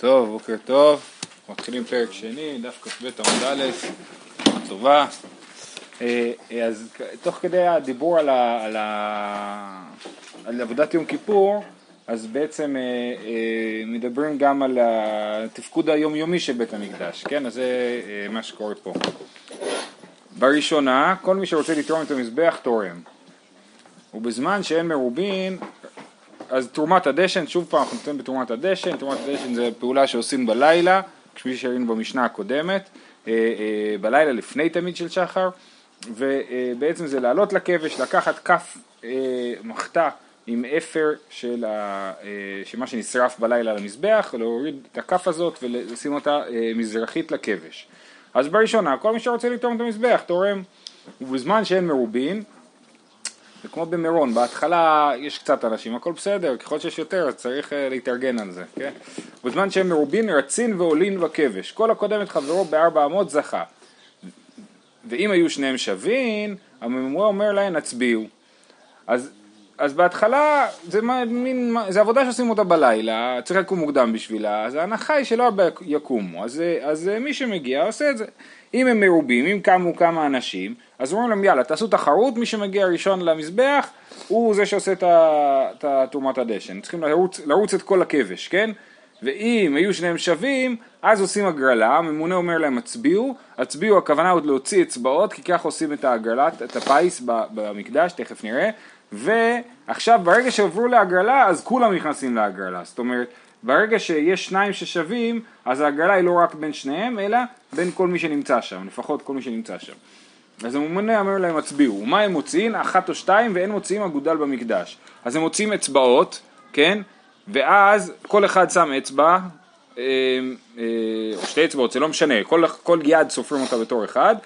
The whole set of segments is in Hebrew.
טוב, בוקר טוב, מתחילים פרק שני, דף כ"ב עמוד א', טובה. אה, אז תוך כדי הדיבור על, ה, על, ה, על עבודת יום כיפור, אז בעצם אה, אה, מדברים גם על התפקוד היומיומי של בית המקדש, כן? אז זה מה שקורה פה. בראשונה, כל מי שרוצה לתרום את המזבח תורם. ובזמן שאין מרובין, אז תרומת הדשן, שוב פעם אנחנו נותנים בתרומת הדשן, תרומת הדשן זה פעולה שעושים בלילה, כפי שראינו במשנה הקודמת, אה, אה, בלילה לפני תמיד של שחר, ובעצם זה לעלות לכבש, לקחת כף אה, מחתה עם אפר של, מה שנשרף בלילה למזבח, להוריד את הכף הזאת ולשים אותה מזרחית לכבש. אז בראשונה, כל מי שרוצה לתרום את המזבח תורם, ובזמן שאין מרובין, זה כמו במירון, בהתחלה יש קצת אנשים, הכל בסדר, ככל שיש יותר אז צריך uh, להתארגן על זה, כן? בזמן שהם מרובין רצין ועולין בכבש, כל הקודם את חברו בארבע אמות זכה. ואם היו שניהם שווים, הממורה אומר להם הצביעו. אז, אז בהתחלה זה, מין, זה עבודה שעושים אותה בלילה, צריך לקום מוקדם בשבילה, אז ההנחה היא שלא הרבה יקומו, אז, אז מי שמגיע עושה את זה. אם הם מרובים, אם קמו כמה אנשים, אז אומרים להם יאללה תעשו תחרות, מי שמגיע ראשון למזבח הוא זה שעושה את תרומת הדשן, צריכים לרוץ, לרוץ את כל הכבש, כן? ואם היו שניהם שווים, אז עושים הגרלה, הממונה אומר להם הצביעו, הצביעו הכוונה עוד להוציא אצבעות, כי ככה עושים את ההגרלה, את הפיס במקדש, תכף נראה, ועכשיו ברגע שעברו להגרלה, אז כולם נכנסים להגרלה, זאת אומרת, ברגע שיש שניים ששווים, אז ההגרלה היא לא רק בין שניהם, אלא בין כל מי שנמצא שם, לפחות כל מי שנמצא שם. אז הממונה אומר להם הצביעו, ומה הם מוציאים? אחת או שתיים ואין מוציאים אגודל במקדש. אז הם מוציאים אצבעות, כן? ואז כל אחד שם אצבע, אה, אה, או שתי אצבעות, זה לא משנה, כל, כל יד סופרים אותה בתור אחד,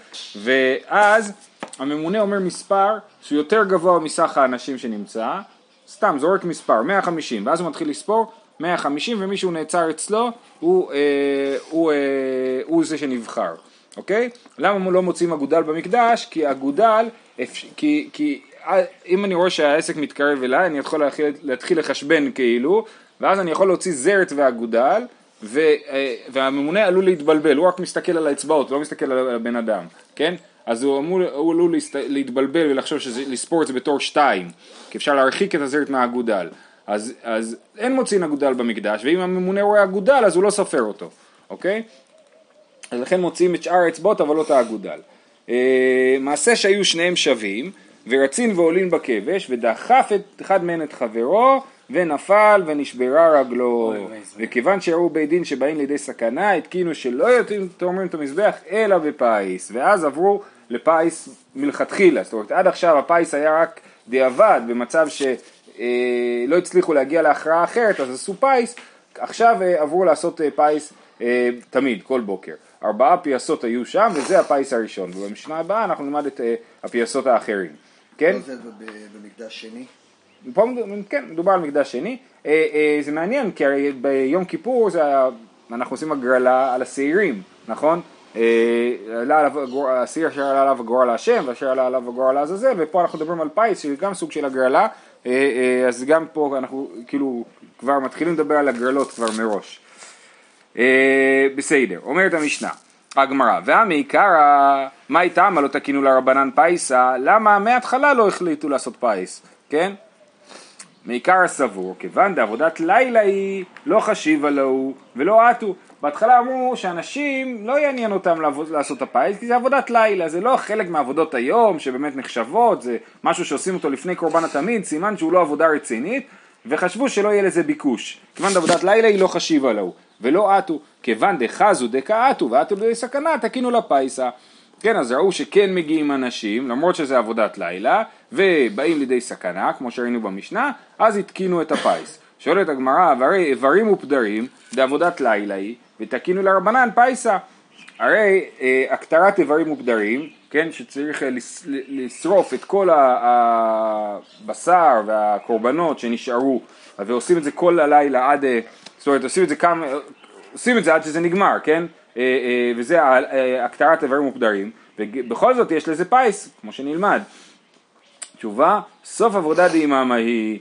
ואז הממונה אומר מספר שהוא יותר גבוה מסך האנשים שנמצא, סתם זורק מספר, 150, ואז הוא מתחיל לספור 150 ומישהו נעצר אצלו הוא, אה, הוא, אה, הוא זה שנבחר. אוקיי? למה לא מוצאים אגודל במקדש? כי אגודל, כי, כי אם אני רואה שהעסק מתקרב אליי, אני יכול להתחיל, להתחיל לחשבן כאילו, ואז אני יכול להוציא זרת ואגודל, ו, אה, והממונה עלול להתבלבל, הוא רק מסתכל על האצבעות, לא מסתכל על הבן אדם, כן? אז הוא, עלול להסת, להתבלבל ולחשוב לספור את זה בתור שתיים, כי אפשר להרחיק את הזרת מהאגודל. אז, אז אין מוצאים אגודל במקדש, ואם הממונה רואה אגודל אז הוא לא סופר אותו, אוקיי? אז לכן מוציאים את שאר האצבעות אבל לא את האגודל. אה, מעשה שהיו שניהם שווים, ורצין ועולין בכבש, ודחף את אחד מהם את חברו, ונפל ונשברה רגלו. וכיוון שראו בית דין שבאים לידי סכנה, התקינו שלא תורמים את המזבח אלא בפיס, ואז עברו לפיס מלכתחילה, זאת אומרת עד עכשיו הפיס היה רק דיעבד במצב שלא הצליחו להגיע להכרעה אחרת, אז עשו פיס, עכשיו אה, עברו לעשות אה, פיס תמיד, כל בוקר. ארבעה פייסות היו שם וזה הפיס הראשון, ובמשנה הבאה אנחנו נלמד את הפייסות האחרים, כן? לא זה במקדש שני? פה, כן, מדובר על מקדש שני, זה מעניין כי הרי ביום כיפור זה, אנחנו עושים הגרלה על השעירים, נכון? השעיר אשר עלה עליו הגורל להשם ואשר עלה עליו הגורל לעזאזל ופה אנחנו מדברים על פיס שזה גם סוג של הגרלה אז גם פה אנחנו כאילו כבר מתחילים לדבר על הגרלות כבר מראש. אה, בסדר, אומרת המשנה, הגמרא, והמעיקרא, מה איתם? לא תקינו לרבנן פייסה, למה מההתחלה לא החליטו לעשות פיס, כן? מעיקרא סבור, כיוון דעבודת לילה היא לא חשיבה לו ולא עטו. בהתחלה אמרו שאנשים לא יעניין אותם לעבוד, לעשות הפיס כי זה עבודת לילה, זה לא חלק מעבודות היום שבאמת נחשבות, זה משהו שעושים אותו לפני קורבן התמיד, סימן שהוא לא עבודה רצינית וחשבו שלא יהיה לזה ביקוש. כיוון דעבודת לילה היא לא חשיבה לו. ולא עטו, כיוון דחזו דקעטו ועטו בידי סכנה תקינו לפייסה. כן, אז ראו שכן מגיעים אנשים, למרות שזה עבודת לילה, ובאים לידי סכנה, כמו שראינו במשנה, אז התקינו את הפיס. שואלת הגמרא, והרי איברים ופדרים, בעבודת לילה היא, ותקינו לרבנן פייסה. הרי אה, הקטרת איברים ופדרים, כן, שצריך אה, לשרוף את כל הבשר והקורבנות שנשארו, ועושים את זה כל הלילה עד אה, זאת אומרת עושים את זה כמה, עושים את זה עד שזה נגמר, כן? אה, אה, וזה אה, הקטרת איברים מוגדרים, ובכל זאת יש לזה פיס, כמו שנלמד. תשובה, סוף עבודה דאיממה היא,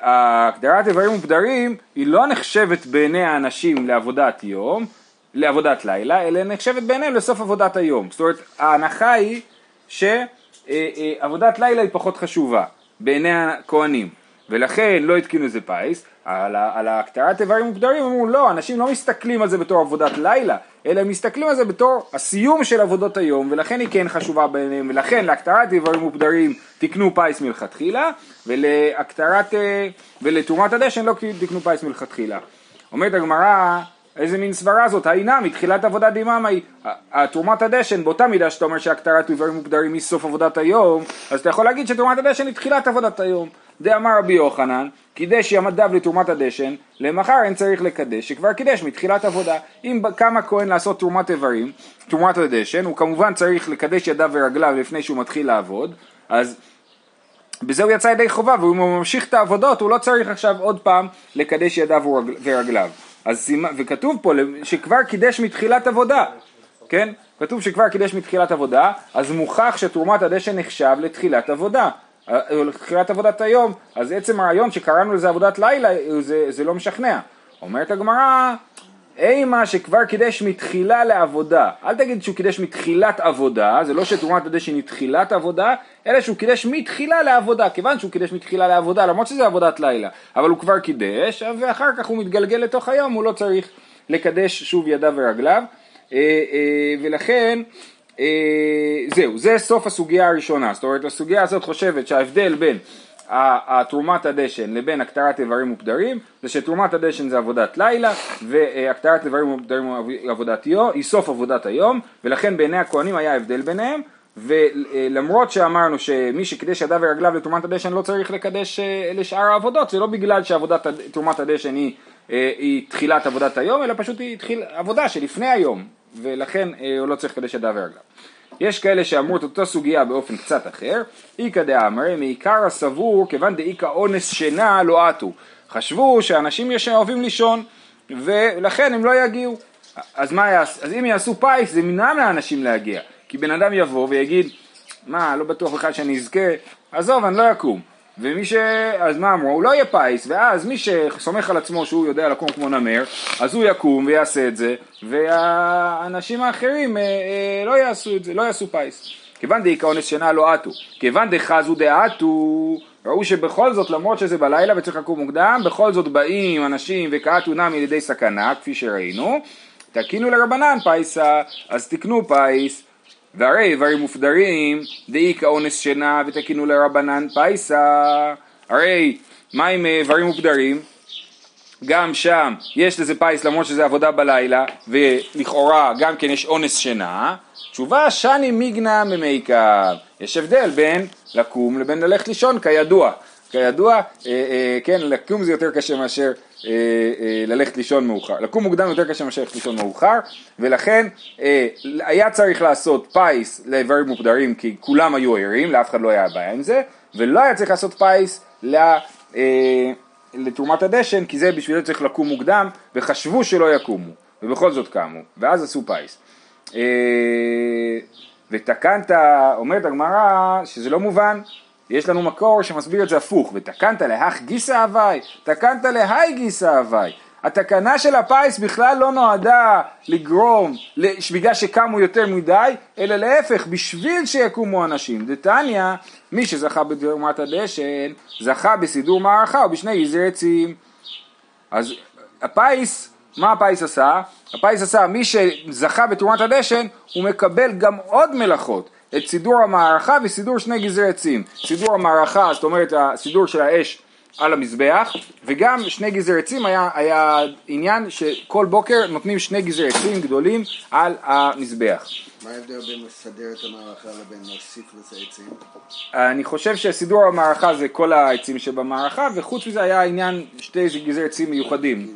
הגדרת איברים מוגדרים היא לא נחשבת בעיני האנשים לעבודת יום, לעבודת לילה, אלא נחשבת בעיניהם לסוף עבודת היום. זאת אומרת, ההנחה היא שעבודת לילה היא פחות חשובה בעיני הכהנים, ולכן לא התקינו איזה פיס, על, על הקטרת איברים מוגדרים אמרו לא, אנשים לא מסתכלים על זה בתור עבודת לילה, אלא הם מסתכלים על זה בתור הסיום של עבודות היום, ולכן היא כן חשובה בעיניהם, ולכן להקטרת איברים ופדרים תקנו פיס מלכתחילה, ולהקטרת, אה, ולתרומת הדשן לא תקנו פיס מלכתחילה. אומרת הגמרא, איזה מין סברה זאת, הא נמי תחילת עבודה דיממא היא, תרומת הדשן, באותה מידה שאתה אומר שהקטרת איברים ופדרים מסוף עבודת היום, אז אתה יכול להגיד שתרומת הדשן היא תחילת עבודת היום. דאמר רבי יוחנן, קידש ידיו לתרומת הדשן, למחר אין צריך לקדש, שכבר קידש מתחילת עבודה. אם קם הכהן לעשות תרומת איברים, תרומת הדשן, הוא כמובן צריך לקדש ידיו ורגליו לפני שהוא מתחיל לעבוד, אז בזה הוא יצא ידי חובה, ואם הוא ממשיך את העבודות, הוא לא צריך עכשיו עוד פעם לקדש ידיו ורגליו. אז וכתוב פה שכבר קידש מתחילת עבודה, כן? כתוב שכבר קידש מתחילת עבודה, אז מוכח שתרומת הדשן נחשב לתחילת עבודה. לתחילת עבודת היום, אז עצם הרעיון שקראנו לזה עבודת לילה, זה, זה לא משכנע. אומרת הגמרא, אימה שכבר קידש מתחילה לעבודה. אל תגיד שהוא קידש מתחילת עבודה, זה לא שתרומת הדשן היא תחילת עבודה, אלא שהוא קידש מתחילה לעבודה, כיוון שהוא קידש מתחילה לעבודה, למרות שזה עבודת לילה, אבל הוא כבר קידש, ואחר כך הוא מתגלגל לתוך היום, הוא לא צריך לקדש שוב ידיו ורגליו, אה, אה, ולכן זהו, זה סוף הסוגיה הראשונה, זאת אומרת הסוגיה הזאת חושבת שההבדל בין תרומת הדשן לבין הקטרת איברים מופדרים זה שתרומת הדשן זה עבודת לילה והקטרת איברים מופדרים היא סוף עבודת היום ולכן בעיני הכהנים היה הבדל ביניהם ולמרות שאמרנו שמי שקידש ידיו ורגליו לתרומת הדשן לא צריך לקדש אה, לשאר העבודות זה לא בגלל שעבודת תרומת הדשן היא, אה, היא תחילת עבודת היום אלא פשוט היא תחיל עבודה שלפני היום ולכן אה, הוא לא צריך לקדש ידיו ורגליו. יש כאלה שאמרו את אותה סוגיה באופן קצת אחר, איכא דאמרי מעיקר הסבור כיוון דאיכא אונס שינה לא עטו. חשבו שאנשים יש אוהבים לישון ולכן הם לא יגיעו. אז מה יעשו? אז אם יעשו פיס זה מנעם לאנשים להגיע. כי בן אדם יבוא ויגיד, מה, לא בטוח בכלל שאני אזכה, עזוב, אני לא אקום. ומי ש... אז מה אמרו? הוא לא יהיה פיס, ואז מי שסומך על עצמו שהוא יודע לקום כמו נמר, אז הוא יקום ויעשה את זה, והאנשים האחרים אה, אה, לא יעשו את זה, לא יעשו פיס. כיוון דאיכא אונס שינה לא אתו, כיוון דחזו דאתו, ראו שבכל זאת, למרות שזה בלילה וצריך לקום מוקדם, בכל זאת באים אנשים וקאתו נמי לידי סכנה, כפי שראינו, תקינו ליה רבנן פייסא, אז תקנו פייס, והרי איברים ופדרים, דאיכא אונס שינה ותקינו ליה רבנן פייסא. הרי מה עם איברים מופדרים? גם שם יש לזה פייס למרות שזה עבודה בלילה ולכאורה גם כן יש אונס שינה תשובה שני מיגנה ממיקה יש הבדל בין לקום לבין ללכת לישון כידוע כידוע אה, אה, כן לקום זה יותר קשה מאשר אה, ללכת לישון מאוחר. לקום מוקדם יותר קשה מאשר ללכת לישון מאוחר, ולכן היה צריך לעשות פיס לאיברים מוגדרים כי כולם היו ערים, לאף אחד לא היה בעיה עם זה, ולא היה צריך לעשות פיס לתרומת הדשן, כי זה בשביל זה צריך לקום מוקדם, וחשבו שלא יקומו, ובכל זאת קמו, ואז עשו פיס. ותקנתא, אומרת הגמרא שזה לא מובן, יש לנו מקור שמסביר את זה הפוך, ותקנתא להך גיסא הוואי, תקנתא להאי גיסא הוואי. התקנה של הפיס בכלל לא נועדה לגרום בגלל שקמו יותר מדי, אלא להפך, בשביל שיקומו אנשים. דתניא, מי שזכה בתרומת הדשן, זכה בסידור מערכה או בשני גזרי עצים. אז הפיס, מה הפיס עשה? הפיס עשה, מי שזכה בתרומת הדשן, הוא מקבל גם עוד מלאכות. את סידור המערכה וסידור שני גזרי עצים. סידור המערכה, זאת אומרת הסידור של האש על המזבח, וגם שני גזרי עצים היה, היה עניין שכל בוקר נותנים שני גזרי עצים גדולים על המזבח. מה ההבדל בין לסדר את המערכה לבין להוסיף לזה עצים? אני חושב שסידור המערכה זה כל העצים שבמערכה, וחוץ מזה היה עניין שתי גזרי עצים מיוחדים.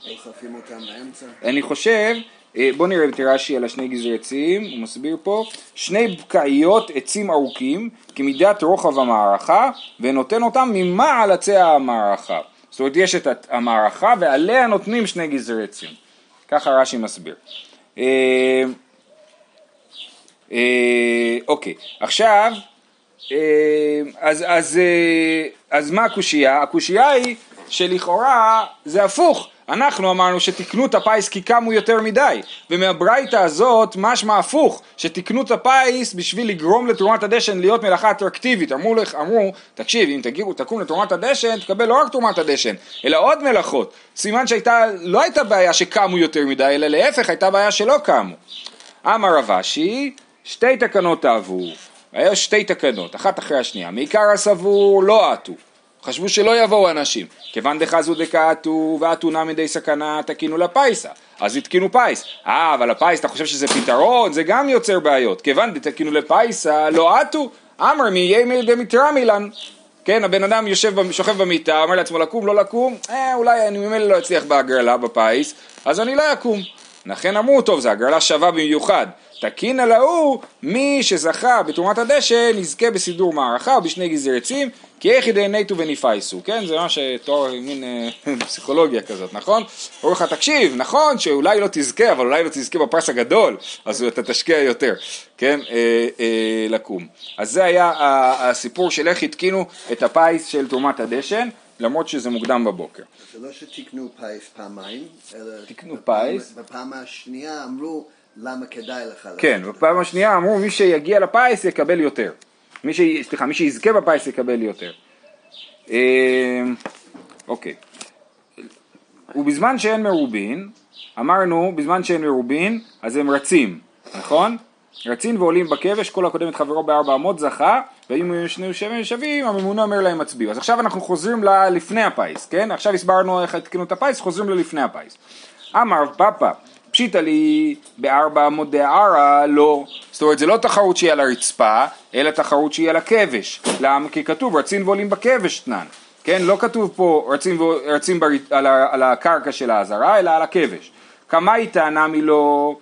כאילו, אוספים אותם באמצע? אני חושב בואו נראה את רש"י על השני גזרי עצים, הוא מסביר פה, שני בקעיות עצים ארוכים כמידת רוחב המערכה ונותן אותם ממעל עצי המערכה. זאת אומרת יש את המערכה ועליה נותנים שני גזרי עצים. ככה רש"י מסביר. אה, אה, אוקיי, עכשיו אה, אז, אז, אה, אז מה הקושייה? הקושייה היא שלכאורה זה הפוך. אנחנו אמרנו שתיקנו את הפיס כי קמו יותר מדי, ומהברייתא הזאת משמע הפוך, שתיקנו את הפיס בשביל לגרום לתרומת הדשן להיות מלאכה אטרקטיבית. אמרו, אמרו תקשיב, אם תגיעו, תקום לתרומת הדשן, תקבל לא רק תרומת הדשן, אלא עוד מלאכות. סימן שהייתה, לא הייתה בעיה שקמו יותר מדי, אלא להפך, הייתה בעיה שלא קמו. אמר רב אשי, שתי תקנות הוו, היו שתי תקנות, אחת אחרי השנייה, מעיקרא סבור לא אתו, חשבו שלא יבואו אנשים, כיוון דחזו דקאתו ואתו נמי לידי סכנה תקינו לה פייסא, אז התקינו פייס, אה אבל הפייס אתה חושב שזה פתרון, זה גם יוצר בעיות, כיוון דתקינו לה פייסא לא אתו, אמרי מי יימר דמתרמי לן, כן, הבן אדם יושב, שוכב במיטה, אומר לעצמו לקום, לא לקום, אה, אולי אני ממילא לא אצליח בהגרלה, בפיס, אז אני לא אקום. לכן אמרו, טוב, זו הגרלה שווה במיוחד. תקין על ההוא, מי שזכה בתרומת הדשא, נזכה בסידור מערכה או בשני גזרי עצים, כי איך ידי נטו וניפייסו, כן? זה ממש תואר, מין אה, פסיכולוגיה כזאת, נכון? אומרים לך, תקשיב, נכון שאולי לא תזכה, אבל אולי לא תזכה בפרס הגדול, אז אתה תשקיע יותר, כן? אה, אה, לקום. אז זה היה הסיפור של איך התקינו את הפיס של תרומת הדשן. למרות שזה מוקדם בבוקר. זה לא שתיקנו פיס פעמיים, אלא... תיקנו פיס. בפעם השנייה אמרו למה כדאי לך... כן, בפעם השנייה אמרו מי שיגיע לפיס יקבל יותר. מי ש... סליחה, מי שיזכה בפיס יקבל יותר. אה, אוקיי. ובזמן שאין מרובין, אמרנו, בזמן שאין מרובין, אז הם רצים, נכון? רצים ועולים בכבש, כל הקודם את חברו בארבע אמות זכה, ואם היו שני שווים שווים, הממונה אומר להם מצביעו. אז עכשיו אנחנו חוזרים ללפני הפיס, כן? עכשיו הסברנו איך התקינו את הפיס, חוזרים ללפני הפיס. אמר פאפה, פשיטא לי בארבע אמות דערה, לא. זאת אומרת, זה לא תחרות שהיא על הרצפה, אלא תחרות שהיא על הכבש. למה? כי כתוב רצים ועולים בכבש תנן. כן? לא כתוב פה רצים, רצים בר... על, ה... על הקרקע של האזהרה, אלא על הכבש. כמה היא טענה מלא...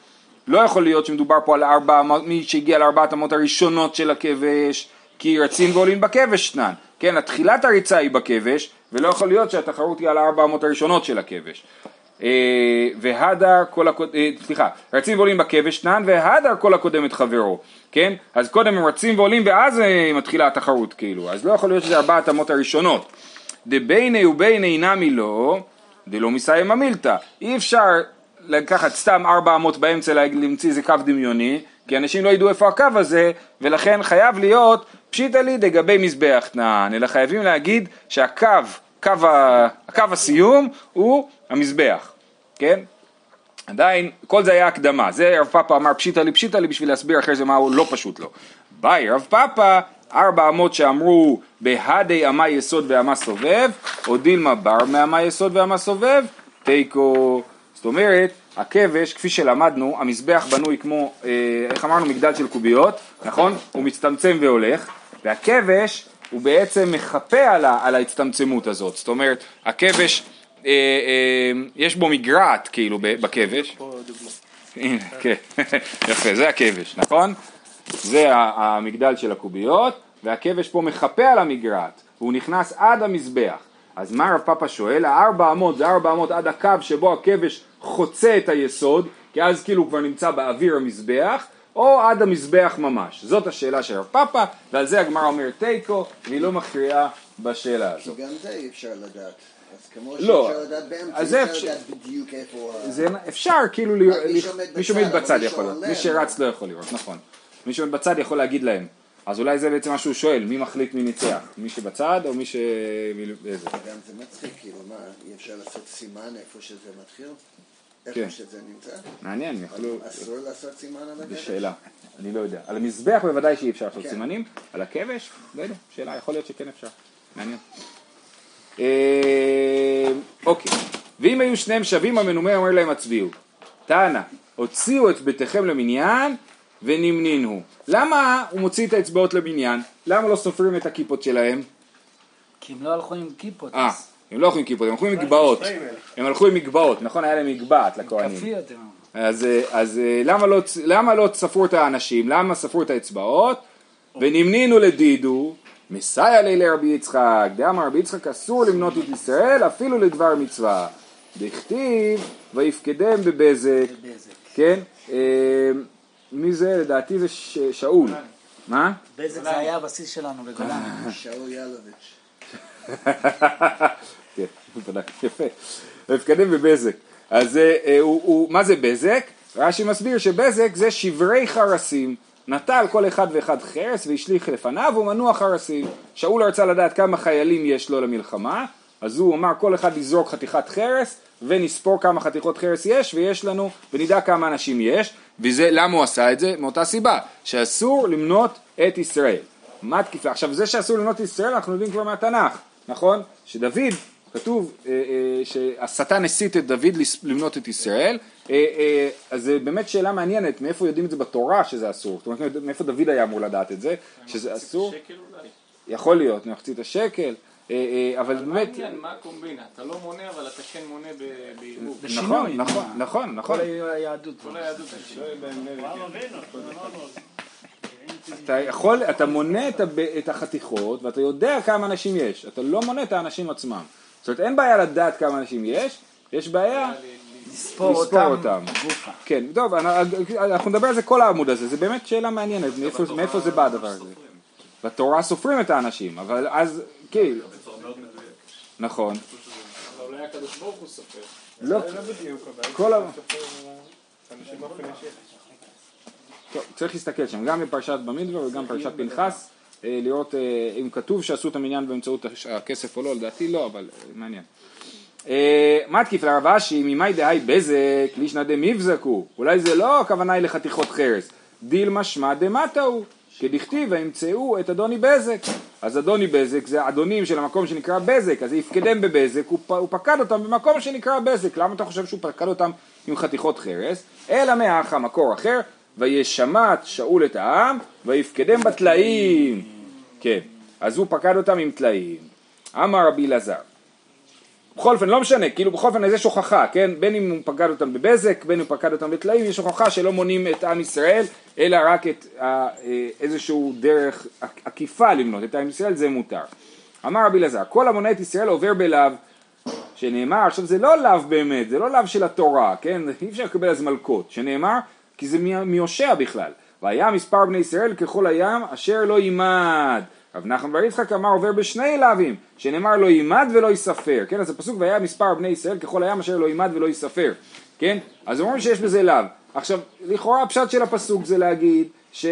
לא יכול להיות שמדובר פה על ארבע, מי שהגיע לארבעת אמות הראשונות של הכבש, כי רצים ועולים בכבש תנן. כן, התחילת הריצה היא בכבש, ולא יכול להיות שהתחרות היא על הארבע אמות הראשונות של הכבש. אה, והדר כל הקודם, אה, סליחה, רצים ועולים בכבש תנן, והדר כל הקודם את חברו, כן? אז קודם הם רצים ועולים ואז אה, מתחילה התחרות כאילו, אז לא יכול להיות שזה ארבעת אמות הראשונות. דבייני ובייני נמי לא, דלא מסיים המילתא. אי אפשר לקחת סתם ארבע אמות באמצע להמציא איזה קו דמיוני, כי אנשים לא ידעו איפה הקו הזה, ולכן חייב להיות פשיטא לי דגבי מזבח תנען, אלא חייבים להגיד שהקו, קו, ה, קו הסיום הוא המזבח, כן? עדיין, כל זה היה הקדמה, זה רב פאפה אמר פשיטא לי פשיטא לי בשביל להסביר אחרי זה מה הוא לא פשוט לו. ביי רב פאפה, ארבע אמות שאמרו בהדי אמה יסוד ואמה סובב, או דילמה בר מאמה יסוד ואמה סובב, תיקו זאת אומרת, הכבש, כפי שלמדנו, המזבח בנוי כמו, אה, איך אמרנו, מגדל של קוביות, נכון? הוא מצטמצם והולך, והכבש הוא בעצם מחפה על, ה, על ההצטמצמות הזאת, זאת אומרת, הכבש, אה, אה, יש בו מגרעת כאילו בכבש. הנה, כן, יפה, זה הכבש, נכון? זה המגדל של הקוביות, והכבש פה מחפה על המגרעת, הוא נכנס עד המזבח. אז מה רב פאפה שואל? הארבע אמות זה ארבע אמות עד הקו שבו הכבש חוצה את היסוד, כי אז כאילו הוא כבר נמצא באוויר המזבח, או עד המזבח ממש. זאת השאלה של רב פאפה, ועל זה הגמרא אומרת תיקו, והיא לא מכריעה בשאלה הזאת. כי גם זה אי אפשר לדעת. אז כמו לא, שאפשר לדעת באמצע, אפשר- אפשר לדעת בדיוק איפה... זה אפשר כאילו, ל- מי שעומד בצד, יכול שעולה, מי שרץ לא יכול לראות, נכון. מי שעומד בצד יכול להגיד להם. אז אולי זה בעצם מה שהוא שואל, מי מחליט מי ניצח? מי שבצד או מי ש... גם זה מצחיק, כאילו מה, אי אפשר לעשות סימן איפה שזה מתחיל? כן. איפה שזה נמצא? מעניין, יכלו... אסור לעשות סימן על זו הגדר? שאלה, אני לא יודע. על המזבח בוודאי שאי אפשר לעשות כן. סימנים, על הכבש, לא יודע, שאלה, יכול להיות שכן אפשר. מעניין. אה, אוקיי, ואם היו שניהם שווים המנומה אומר להם הצביעו. תנא, הוציאו את ביתכם למניין ונמנינו. למה הוא מוציא את האצבעות למניין? למה לא סופרים את הכיפות שלהם? כי הם לא הלכו עם כיפות. הם לא הלכו עם כיפות, הם הלכו עם מגבעות. הם הלכו עם מגבעות, נכון? היה להם מגבעת לכהנים. אז, אה, אז אה, למה, לא, למה לא ספרו את האנשים? למה ספרו את האצבעות? ונמנינו לדידו, מסייע לי לרבי יצחק, דאמר רבי יצחק אסור למנות את ישראל אפילו לדבר מצווה. דכתיב ויפקדם בבזק, בבזק. כן? אה, מי זה? לדעתי זה ש- שאול. מה? בזק זה היה הבסיס שלנו בגולן. שאול ילוביץ'. כן, יפה. מפקדים בבזק. אז אה, אה, הוא, הוא, מה זה בזק? רש"י מסביר שבזק זה שברי חרסים. נטל כל אחד ואחד חרס והשליך לפניו ומנוע חרסים. שאול רצה לדעת כמה חיילים יש לו למלחמה, אז הוא אמר כל אחד יזרוק חתיכת חרס ונספור כמה חתיכות חרס יש ויש לנו ונדע כמה אנשים יש וזה למה הוא עשה את זה? מאותה סיבה שאסור למנות את ישראל. מה תקיפה? עכשיו זה שאסור למנות את ישראל אנחנו יודעים כבר מהתנ"ך, נכון? שדוד, כתוב אה, אה, שהשטן הסית את דוד למנות את ישראל, אה, אה, אז זה באמת שאלה מעניינת, מאיפה יודעים את זה בתורה שזה אסור? זאת אומרת, מאיפה דוד היה אמור לדעת את זה, שזה אסור? יכול להיות, מחצית השקל, אה, אה, אבל באמת? מה הקומבינה? אתה לא מונה אבל אתה כן מונה ב- בערבוב. נכון, נכון, נכון, נכון, כל היהדות. כל היהדות אתה יכול, אתה מונה את, הב- את החתיכות ואתה יודע כמה אנשים יש, אתה לא מונה את האנשים עצמם. זאת אומרת אין בעיה לדעת כמה אנשים יש, יש בעיה לספור לספור אותם אותם. גופה. כן, טוב, אנחנו אנחנו נדבר על זה כל העמוד הזה, זה באמת שאלה מעניינת, מאיפה, מאיפה זה בא הדבר הזה. בתורה סופרים את האנשים, אבל אז, כאילו, נכון, אבל אולי הקדוש ברוך הוא סופר. לא, כל ה... טוב, צריך להסתכל שם, גם בפרשת במדבר וגם בפרשת פנחס, אה, לראות אה, אם כתוב שעשו את המניין באמצעות הכסף או לא, לדעתי לא, אבל אה, מעניין. אה, מתקיף לרב אשי, ממאי דהי בזק, לישנא דמיבזקו, אולי זה לא הכוונה היא לחתיכות חרס, דילמה שמע דמטה הוא, כדכתיב וימצאו את אדוני בזק. אז אדוני בזק זה אדונים של המקום שנקרא בזק, אז יפקדם בבזק, הוא, פקד אותם במקום שנקרא בזק, למה אתה חושב שהוא פקד אותם עם חתיכות חרס? אלא מאח המקור אחר, וישמט שאול את העם, ויפקדם בטלאים. כן, אז הוא פקד אותם עם טלאים. אמר רבי אלעזר, בכל אופן, לא משנה, כאילו בכל אופן יש הוכחה, כן? בין אם הוא פקד אותם בבזק, בין אם הוא פקד אותם בטלאים, יש הוכחה שלא מונים את עם ישראל, אלא רק את אה, איזשהו דרך עקיפה למנות את עם ישראל, זה מותר. אמר רבי אלעזר, כל המונה את ישראל עובר בלאו, שנאמר, עכשיו זה לא לאו באמת, זה לא לאו של התורה, כן? אי אפשר לקבל אז מלקות, שנאמר, כי זה מיושע בכלל. והיה מספר בני ישראל ככל הים אשר לא יימד. רב נחמן בר יצחק אמר עובר בשני לאווים, שנאמר לא יימד ולא ייספר, כן? אז הפסוק והיה מספר בני ישראל ככל הים אשר לא יימד ולא ייספר, כן? אז אומרים שיש בזה לאו. עכשיו, לכאורה הפשט של הפסוק זה להגיד ש...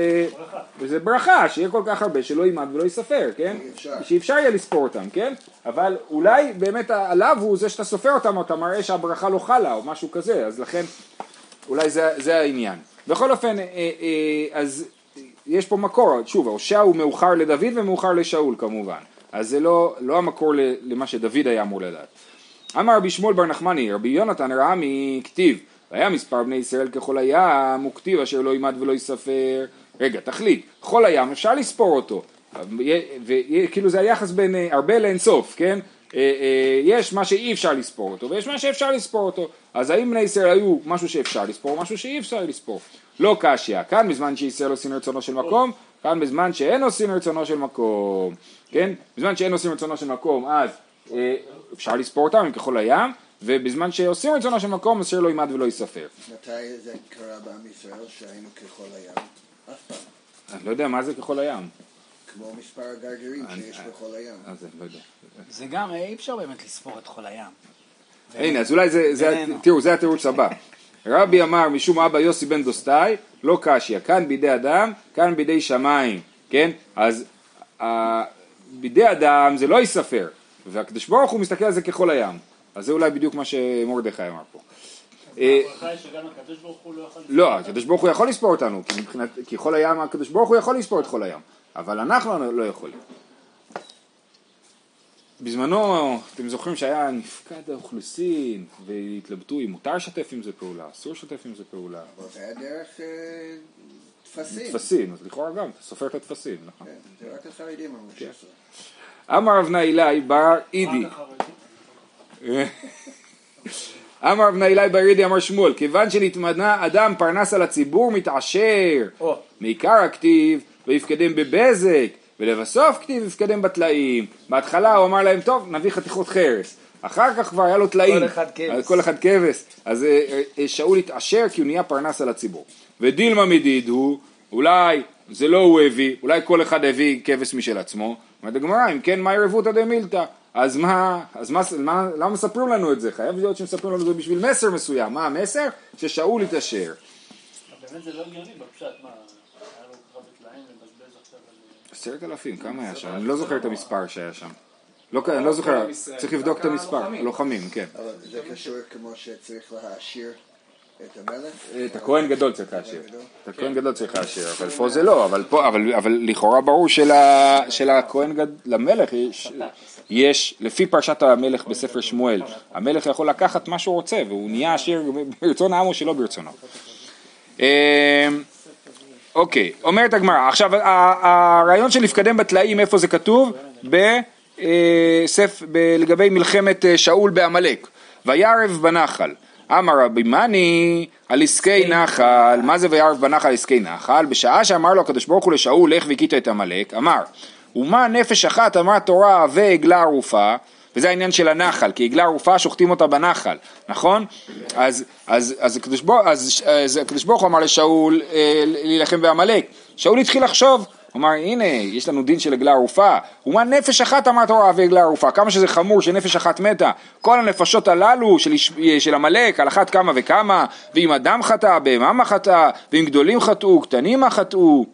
וזה ברכה, שיהיה כל כך הרבה שלא יימד ולא ייספר, כן? שאי אפשר יהיה לספור אותם, כן? אבל אולי באמת הלאו הוא זה שאתה סופר אותם, אתה מראה שהברכה לא חלה או משהו כזה, אז לכן אולי זה, זה העניין. בכל אופן, אה, אה, אז יש פה מקור, שוב, ההושע הוא מאוחר לדוד ומאוחר לשאול כמובן, אז זה לא, לא המקור למה שדוד היה אמור לדעת. אמר רבי שמואל בר נחמני, רבי יונתן ראה מכתיב, והיה מספר בני ישראל ככל הים, הוא כתיב אשר לא יימד ולא ייספר, רגע, תחליט, כל הים אפשר לספור אותו, וכאילו זה היחס בין אה, הרבה לאינסוף, כן? אה, אה, יש מה שאי אפשר לספור אותו ויש מה שאפשר לספור אותו. אז האם בני ישראל היו משהו שאפשר לספור או משהו שאי אפשר לספור? לא קשיא כאן בזמן שישראל עושים רצונו של מקום כאן בזמן שאין עושים רצונו של מקום. כן? בזמן שאין עושים רצונו של מקום אז אה, אפשר לספור אותם הם ככל הים ובזמן שעושים רצונו של מקום אשר לא יימד ולא ייספר. מתי זה קרה בעם ישראל שהיינו ככל הים? אף פעם. אני לא יודע מה זה ככל הים כמו מספר הגרגירים שיש בכל הים. לא יודע זה גם, אי אפשר באמת לספור את כל הים. הנה, אז אולי זה. תראו, זה התירוץ הבא. רבי אמר משום אבא יוסי בן דוסטאי, לא קשיא, כאן בידי אדם, כאן בידי שמיים, כן? אז אה, בידי אדם זה לא ייספר, והקדוש ברוך הוא מסתכל על זה ככל הים. אז זה אולי בדיוק מה שמרדכי אמר פה. אה, לא לא, הקדוש ברוך הוא יכול לספור אותנו, כי כל הים, הקדוש ברוך הוא יכול לספור את כל הים, אבל אנחנו לא- לא יכולים. בזמנו, אתם זוכרים שהיה נפקד האוכלוסין, והתלבטו אם מותר לשתף עם זה פעולה, אסור לשתף עם זה פעולה. אבל זה היה דרך אה, טפסים. טפסים, אז לכאורה גם, אתה סופר את הטפסים, נכון? כן, זה רק החרדים אמרו כן. שעשו. אמר רב נאילי בר אידי, אמר רב נאילי בר אידי אמר שמואל, כיוון שנתמנה אדם פרנס על הציבור מתעשר, מעיקר הכתיב ויפקדם בבזק ולבסוף כתיב יפקדם בטלאים בהתחלה הוא אמר להם טוב נביא חתיכות חרס אחר כך כבר היה לו טלאים כל אחד כבש. אז כל אחד כבש אז אה, אה, שאול התעשר כי הוא נהיה פרנס על הציבור ודילמה מדיד הוא אולי זה לא הוא הביא, אולי כל אחד הביא כבש משל עצמו, אומרת הגמרא, אם כן, מה ירבותא דמילתא? אז מה, אז מה, מה, למה מספרים לנו את זה? חייב להיות שמספרים לנו את זה בשביל מסר מסוים, מה המסר? ששאול התעשר. באמת זה לא הגיוני בפשט, מה, היה לו ככה בטלאים לבזבז עכשיו על... עשרת אלפים, כמה היה שם? אני לא זוכר את המספר שהיה שם. לא, אני לא זוכר, עם ישראל, צריך לבדוק את המספר, הלוחמים. לוחמים, כן. אבל זה קשור כמו שצריך להעשיר את המלך? את הכהן גדול צריך להשאיר. גדול. את הכהן גדול צריך להשאיר, אבל פה זה לא, אבל פה, אבל, אבל לכאורה ברור של- של הכהן גדול, למלך יש, יש, לפי פרשת המלך בספר שמואל, המלך יכול לקחת מה שהוא רוצה והוא נהיה עשיר ברצון העם או שלא ברצונו. אוקיי, אומרת הגמרא, עכשיו הרעיון של לפקדם בטלאים, איפה זה כתוב? בספ... ב... לגבי מלחמת אה, שאול בעמלק, וירב בנחל, אמר רבי מני על עסקי נחל, מה זה וירב בנחל על עסקי נחל? בשעה שאמר לו הקדוש ברוך הוא לשאול לך והכית את עמלק, אמר ומה נפש אחת אמרה תורה ועגלה ערופה וזה העניין של הנחל, כי עגלה ערופה שוחטים אותה בנחל, נכון? אז, אז, אז, הקדוש ברוך, אז, אז הקדוש ברוך הוא אמר לשאול אה, להילחם בעמלק, שאול התחיל לחשוב, הוא אמר הנה יש לנו דין של עגלה ערופה, ומה נפש אחת אמר תורה ועגלה ערופה, כמה שזה חמור שנפש אחת מתה, כל הנפשות הללו של, איש- של עמלק על אחת כמה וכמה, ואם אדם חטא, בהמה חטא, ואם גדולים חטאו, קטנים חטאו,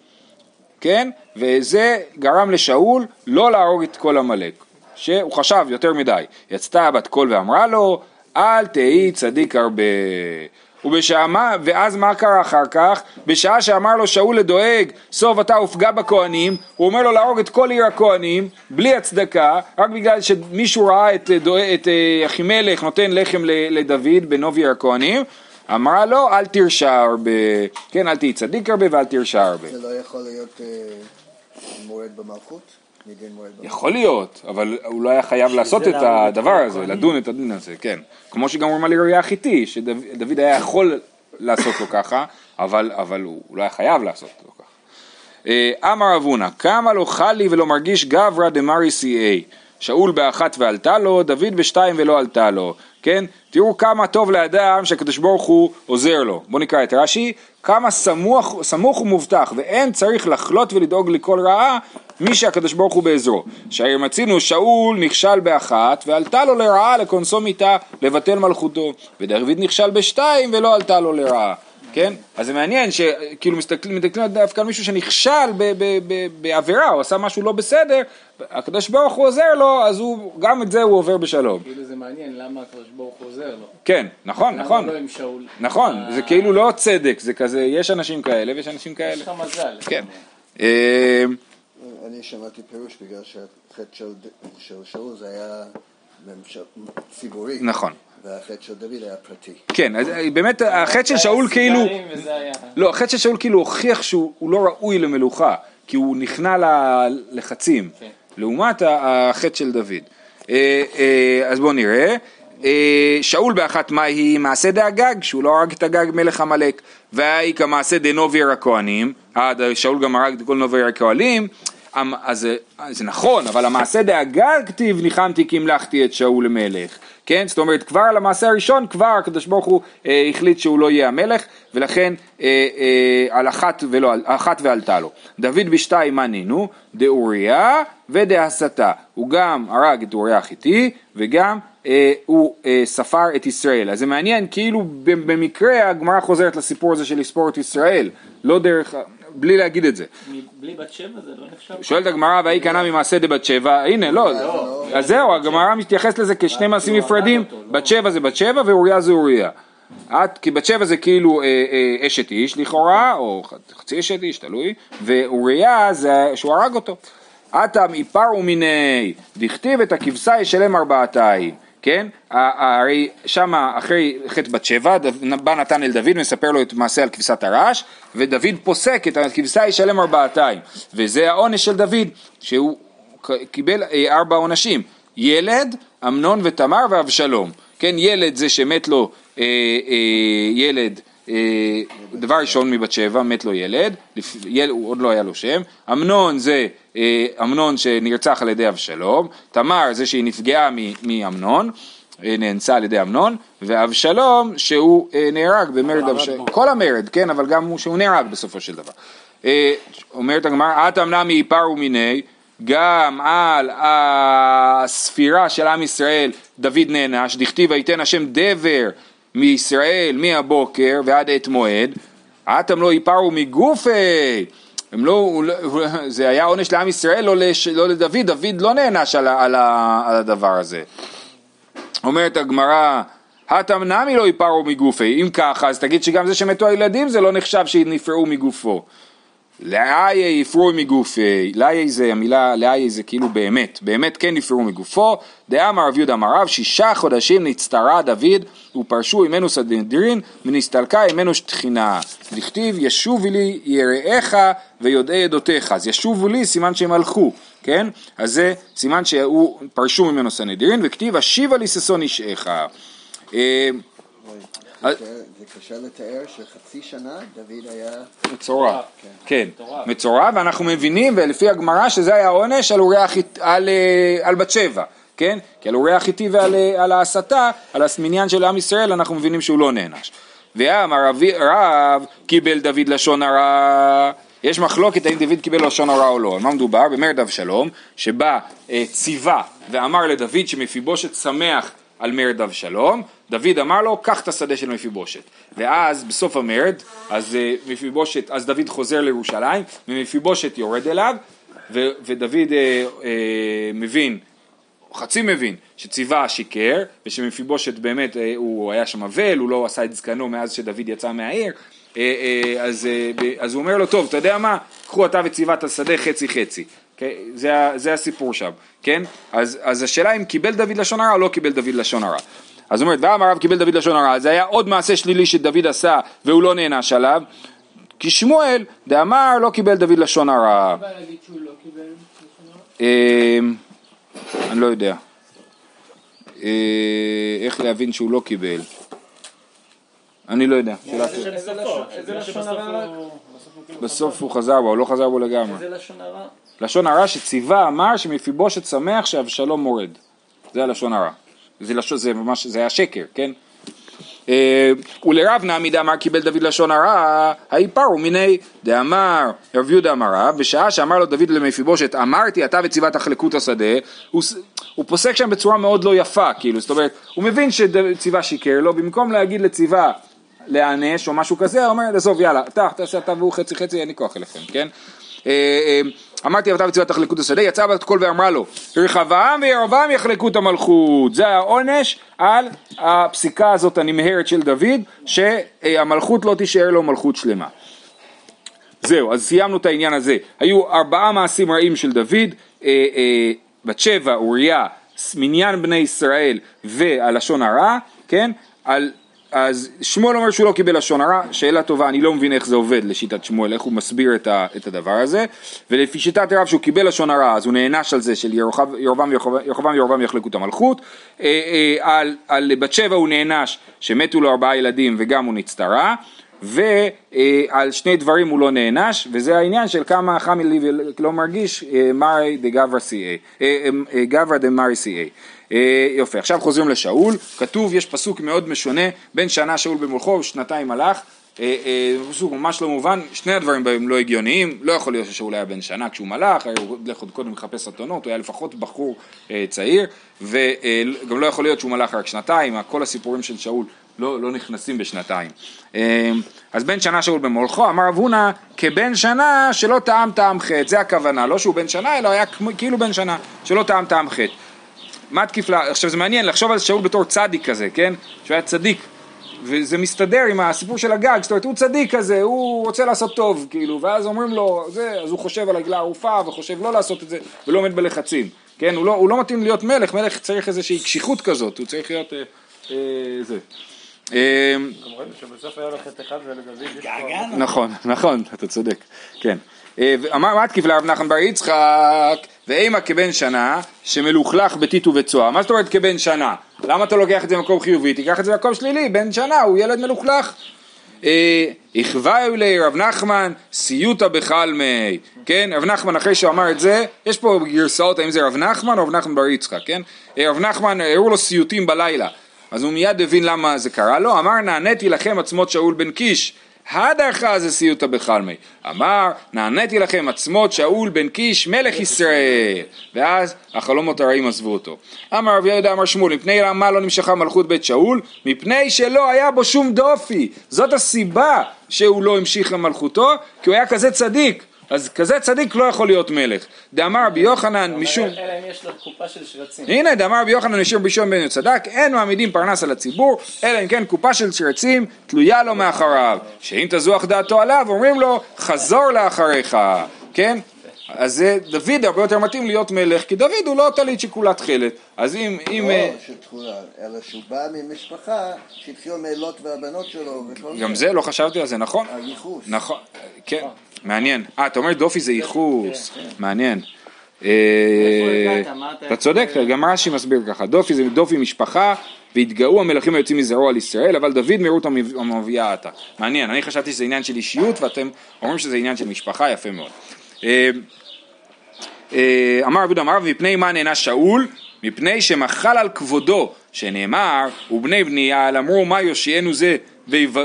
כן? וזה גרם לשאול לא להרוג את כל עמלק, שהוא חשב יותר מדי. יצתה בת קול ואמרה לו, אל תהי צדיק הרבה. ובשעה מה, ואז מה קרה אחר כך? בשעה שאמר לו שאול לדואג, סוף אתה ופגע בכהנים, הוא אומר לו להרוג את כל עיר הכהנים, בלי הצדקה, רק בגלל שמישהו ראה את, את אה, אחימלך נותן לחם לדוד בנוב עיר הכהנים, אמרה לו אל תרשע הרבה, כן אל תהי צדיק הרבה ואל תרשע הרבה. זה לא יכול להיות אה, מורד במלכות? יכול להיות, אבל הוא לא היה חייב לעשות את הדבר הזה. לדון את הדין הזה, כן. כמו שגם הוא אמר לאוריה החיתי, שדוד היה יכול לעשות לו ככה, אבל, אבל הוא לא היה חייב לעשות לו ככה. אה, אמר אבונה, כמה לא חלי ולא מרגיש גברא דמרי סי שאול באחת ועלתה לו, דוד בשתיים ולא עלתה לו, כן? תראו כמה טוב לאדם שהקדוש ברוך הוא עוזר לו. בואו נקרא את רש"י, כמה סמוך, סמוך ומובטח, ואין צריך לחלות ולדאוג לכל רעה מי שהקדוש ברוך הוא בעזרו. שהרי מצינו שאול נכשל באחת ועלתה לו לרעה לקונסו מיתה לבטל מלכותו, ודוד נכשל בשתיים ולא עלתה לו לרעה. כן? אז זה מעניין שכאילו מסתכלים, מסתכלים דווקא על מישהו שנכשל ב- ב- ב- בעבירה, הוא עשה משהו לא בסדר, הקדוש ברוך הוא עוזר לו, אז הוא, גם את זה הוא עובר בשלום. כאילו זה מעניין למה הקדוש ברוך הוא עוזר לו. כן, נכון, למה נכון, לא עם שאול? נכון, אה, זה כאילו לא צדק, זה כזה, יש אנשים כאלה ויש אנשים יש כאלה. לך מזל. כן. אני שמעתי פירוש בגלל שהחטא של, של שאול זה היה ממשל, ציבורי, נכון. והחטא של דוד היה פרטי. כן, אז אה, באמת החטא של שאול כאילו. לא, החטא של שאול כאילו הוכיח שהוא הוא לא ראוי למלוכה, כי הוא נכנע ללחצים, כן. לעומת החטא של דוד. אה, אה, אז בואו נראה. אה, שאול באחת מהי מעשה דאגג, שהוא לא הרג את הגג מלך עמלק, והאי כמעשה דנוביר הכהנים, אה, שאול גם הרג את כל נוביר הכהנים, אז זה- נכון, אבל המעשה דאגג כתיב ניחמתי כי המלכתי את שאול למלך, כן? זאת אומרת כבר על המעשה הראשון כבר הקדוש ברוך הוא אה, החליט שהוא לא יהיה המלך ולכן אה, אה, על אחת, ולא, על- אחת ועלתה לו. דוד בשתיים מה נינו? דאוריה ודהסתה. הוא גם הרג את אוריה החיתי וגם אה, הוא אה, ספר את ישראל. אז זה מעניין כאילו במקרה הגמרא חוזרת לסיפור הזה של לספור את ישראל, לא דרך, בלי להגיד את זה. בלי בת שבע זה לא נחשב? שואלת הגמרא והיא קנה ממעשה דבת שבע, הנה לא, אז זהו, הגמרא מתייחסת לזה כשני מעשים נפרדים, בת שבע זה בת שבע ואוריה זה אוריה. את, כי בת שבע זה כאילו אה, אה, אשת איש לכאורה, או חצי אשת איש, תלוי, ואוריה זה שהוא הרג אותו. עתה מפר ומיני, דכתיב את הכבשה ישלם ארבעתיים, כן? הרי שמה אחרי חטא בת שבע, בא נתן אל דוד ומספר לו את מעשה על כבשת הרש, ודוד פוסק את הכבשה ישלם ארבעתיים, וזה העונש של דוד, שהוא קיבל אה, ארבע עונשים, ילד, אמנון ותמר ואבשלום, כן? ילד זה שמת לו אה, אה, ילד אה, דבר ראשון מבת שבע, מת לו ילד, לפ- יל, עוד לא היה לו שם, אמנון זה אמנון שנרצח על ידי אבשלום, תמר זה שהיא נפגעה מאמנון, אה, נאנסה על ידי אמנון, ואבשלום שהוא אה, נהרג במרד מרד אבשלום. כל המרד, כן, אבל גם הוא שהוא נהרג בסופו של דבר. אה, אומרת הגמרא, את אמנם מאיפר ומיני, גם על הספירה של עם ישראל דוד נענש, דכתיב ויתן השם דבר מישראל מהבוקר ועד עת מועד, אתם לא איפרו מגופי, הם לא, לא- זה היה עונש לעם ישראל, לא, לש, לא לדוד, דוד לא נענש על, על, על הדבר הזה. אומרת הגמרא, הטם נמי לא יפרו מגופי, אם ככה אז תגיד שגם זה שמתו הילדים זה לא נחשב שנפרעו מגופו. לאיה יפרו מגופי, לאיה זה המילה, לאיה זה כאילו באמת, באמת כן נפרעו מגופו, דאמר רב יהודה אמר רב, שישה חודשים נצטרה דוד ופרשו ממנו סנהדרין ונסתלקה ממנו שטחינה. דכתיב ישובי לי יראיך ויודעי עדותיך, אז ישובו לי סימן שהם הלכו, כן? אז זה סימן שהוא פרשו ממנו סנהדרין וכתיב השיבה לי ששון אישך. אה, זה קשה לתאר שחצי שנה דוד היה... מצורע, כן, מצורע ואנחנו מבינים ולפי הגמרא שזה היה עונש על אה, על בת שבע, כן? כי על אוריה החיטי ועל אה, על ההסתה, על המניין של עם ישראל אנחנו מבינים שהוא לא נענש. ואמר רב קיבל דוד לשון הרע, יש מחלוקת האם דוד קיבל לשון הרע או לא, על מה מדובר? במרד אבשלום, שבא אה, ציווה ואמר לדוד שמפיבושת שמח על מרד אבשלום, דוד אמר לו, קח את השדה של מפיבושת. ואז בסוף המרד, אז אה, מפיבושת, אז דוד חוזר לירושלים, ומפיבושת יורד אליו, ו- ודוד אה, אה, מבין, חצי מבין, שציווה שיקר, ושמפיבושת באמת, אה, הוא היה שם אבל, הוא לא עשה את זקנו מאז שדוד יצא מהעיר, אה, אה, אז, אז הוא אומר לו, טוב, אתה יודע מה, קחו אתה וציווה את השדה חצי חצי. כן? זה, זה הסיפור שם, כן? אז, אז השאלה אם קיבל דוד לשון הרע או לא קיבל דוד לשון הרע. אז אומרת, ואמר רב קיבל דוד לשון הרע, זה היה עוד מעשה שלילי שדוד עשה והוא לא נענש עליו, כי שמואל דאמר לא קיבל דוד לשון הרע. לא? אמ, אני לא יודע. אה, איך להבין שהוא לא קיבל? אני לא יודע. בסוף הוא חזר בו, הוא לא חזר בו לגמרי. איזה לשון הרע? לשון הרע שציווה אמר שמפיבושת שמח שאבשלום מורד. זה הלשון הרע. זה, לשון, זה ממש, זה היה שקר, כן? אה, ולרב נעמי דאמר קיבל דוד לשון הרע, האיפרו מיני דאמר רב יהודה אמר רב, בשעה שאמר לו דוד למפיבושת אמרתי אתה וציווה תחלקו את השדה, הוא, הוא פוסק שם בצורה מאוד לא יפה, כאילו, זאת אומרת, הוא מבין שציווה שיקר לו, במקום להגיד לציווה להיענש או משהו כזה, הוא אומר עזוב יאללה, אתה, תעשה אתה והוא חצי חצי, אין לי כוח אליכם, כן? אמרתי אתה וציווה תחלקו את השדה, יצאה בת קול ואמרה לו, רחבעם וירבעם יחלקו את המלכות, זה העונש על הפסיקה הזאת הנמהרת של דוד, שהמלכות לא תישאר לו מלכות שלמה. זהו, אז סיימנו את העניין הזה. היו ארבעה מעשים רעים של דוד, אה, אה, בת שבע, אוריה, מניין בני ישראל והלשון הרע, כן? על, אז שמואל אומר שהוא לא קיבל לשון הרע, שאלה טובה, אני לא מבין איך זה עובד לשיטת שמואל, איך הוא מסביר את, ה, את הדבר הזה, ולפי שיטת רב שהוא קיבל לשון הרע, אז הוא נענש על זה של וירבעם וירבעם יחלקו את המלכות, אה, אה, על, על בת שבע הוא נענש שמתו לו ארבעה ילדים וגם הוא נצטרה, ועל שני דברים הוא לא נענש, וזה העניין של כמה חמי לי ולא מרגיש אה, מרי דגברא אה, אה, דמרי סיאי. אה, יופי, עכשיו חוזרים לשאול, כתוב, יש פסוק מאוד משונה, בן שנה שאול במולכו ושנתיים הלך, אה, אה, פסוק ממש לא מובן, שני הדברים בהם לא הגיוניים, לא יכול להיות ששאול היה בן שנה כשהוא מלך, הרי הוא הולך עוד קודם לחפש אתונות, הוא היה לפחות בחור צעיר, וגם לא יכול להיות שהוא מלך רק שנתיים, כל הסיפורים של שאול לא, לא נכנסים בשנתיים. אז בן שנה שאול במולכו, אמר רב הונא, כבן שנה שלא טעם טעם חטא, זה הכוונה, לא שהוא בן שנה, אלא היה כאילו בן שנה, שלא טעם טעם חטא. מה תקיף לה, עכשיו זה מעניין לחשוב על שאול בתור צדיק כזה, כן? שהוא היה צדיק, וזה מסתדר עם הסיפור של הגג, זאת אומרת הוא צדיק כזה, הוא רוצה לעשות טוב, כאילו, ואז אומרים לו, זה, אז הוא חושב על עגלה ערופה, וחושב לא לעשות את זה, ולא עומד בלחצים, כן? הוא לא, הוא לא מתאים להיות מלך, מלך צריך איזושהי קשיחות כזאת, הוא צריך להיות, אה, אה, זה. אה, גם ראינו שבסוף היה לו חטא אחד ולדוד יש געגענו. נכון, נכון, אתה צודק, כן. אה, ואמר מה תקיף לרב נחמן בר יצחק, ואימה כבן שנה, שמלוכלך בטיט ובצואה. מה זאת אומרת כבן שנה? למה אתה לוקח את זה במקום חיובי? תיקח את זה במקום שלילי, בן שנה, הוא ילד מלוכלך. הכווהו לי רב נחמן סיוטה בחלמי, כן, רב נחמן אחרי שהוא אמר את זה, יש פה גרסאות האם זה רב נחמן או רב נחמן בר יצחק, כן, אה, רב נחמן הראו לו סיוטים בלילה, אז הוא מיד הבין למה זה קרה לו, אמר נעניתי לכם עצמות שאול בן קיש, הדרכה זה סיוטה בחלמי. אמר, נעניתי לכם עצמות שאול בן קיש מלך ישראל. ואז החלומות הרעים עזבו אותו. אמר רבי יהודה אמר שמואל, מפני למה לא נמשכה מלכות בית שאול? מפני שלא היה בו שום דופי. זאת הסיבה שהוא לא המשיך למלכותו, כי הוא היה כזה צדיק. אז כזה צדיק לא יכול להיות מלך. דאמר רבי יוחנן משום... אלא אם יש לו קופה של שרצים. הנה דאמר רבי יוחנן ישיר בישון בן צדק אין מעמידים פרנס על הציבור אלא אם כן קופה של שרצים תלויה לו מאחריו שאם תזוח דעתו עליו אומרים לו חזור לאחריך כן? אז דוד הרבה יותר מתאים להיות מלך כי דוד הוא לא טלית שכולה תכלת. אז אם, אם לא אה, של תכולה, אלא שהוא בא ממשפחה שהתחיל מלוט והבנות שלו וכל גם זה. לא חשבתי על זה נכון? הייחוס. נכון כן מעניין אה אתה אומר דופי זה ייחוס מעניין אה, הגעת? מה אתה אתה צודק, גם רש"י מסביר ככה, דופי זה דופי משפחה והתגאו המלכים היוצאים מזרעו על ישראל, אבל דוד המב- המביאה עתה. מעניין, אני חשבתי שזה עניין של אישיות ואתם אומרים שזה עניין של משפחה, יפה מאוד. אה, אה, אמר רבי אמר מפני מה נהנה שאול? מפני שמחל על כבודו, שנאמר, ובני בנייה אמרו מה יושיענו זה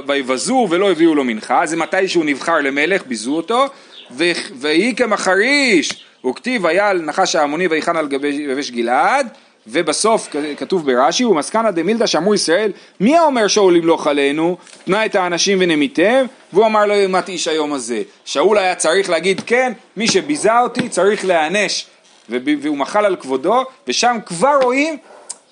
ויבזו ולא הביאו לו מנחה, זה מתי שהוא נבחר למלך, ביזו אותו, ויהי כמחריש, וכתיב היה על נחש העמוני ויחן על גבי יבש גלעד, ובסוף כתוב ברש"י, ומסקנא דמילתא שאמרו ישראל, מי האומר שאול ימלוך עלינו? תנה את האנשים ונמיתם, והוא אמר לו ימת איש היום הזה. שאול היה צריך להגיד כן, מי שביזה אותי צריך להיענש, והוא מחל על כבודו, ושם כבר רואים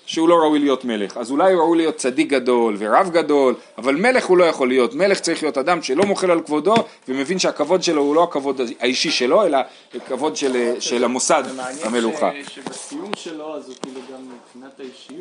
שהוא לא ראוי להיות מלך. אז אולי הוא ראוי להיות צדיק גדול ורב גדול, אבל מלך הוא לא יכול להיות. מלך צריך להיות אדם שלא מוחל על כבודו, ומבין שהכבוד שלו הוא לא הכבוד האישי שלו, אלא הכבוד של, של המוסד זה מעניין המלוכה. שבסיום שלו אז הוא כאילו גם מבחינת האישיות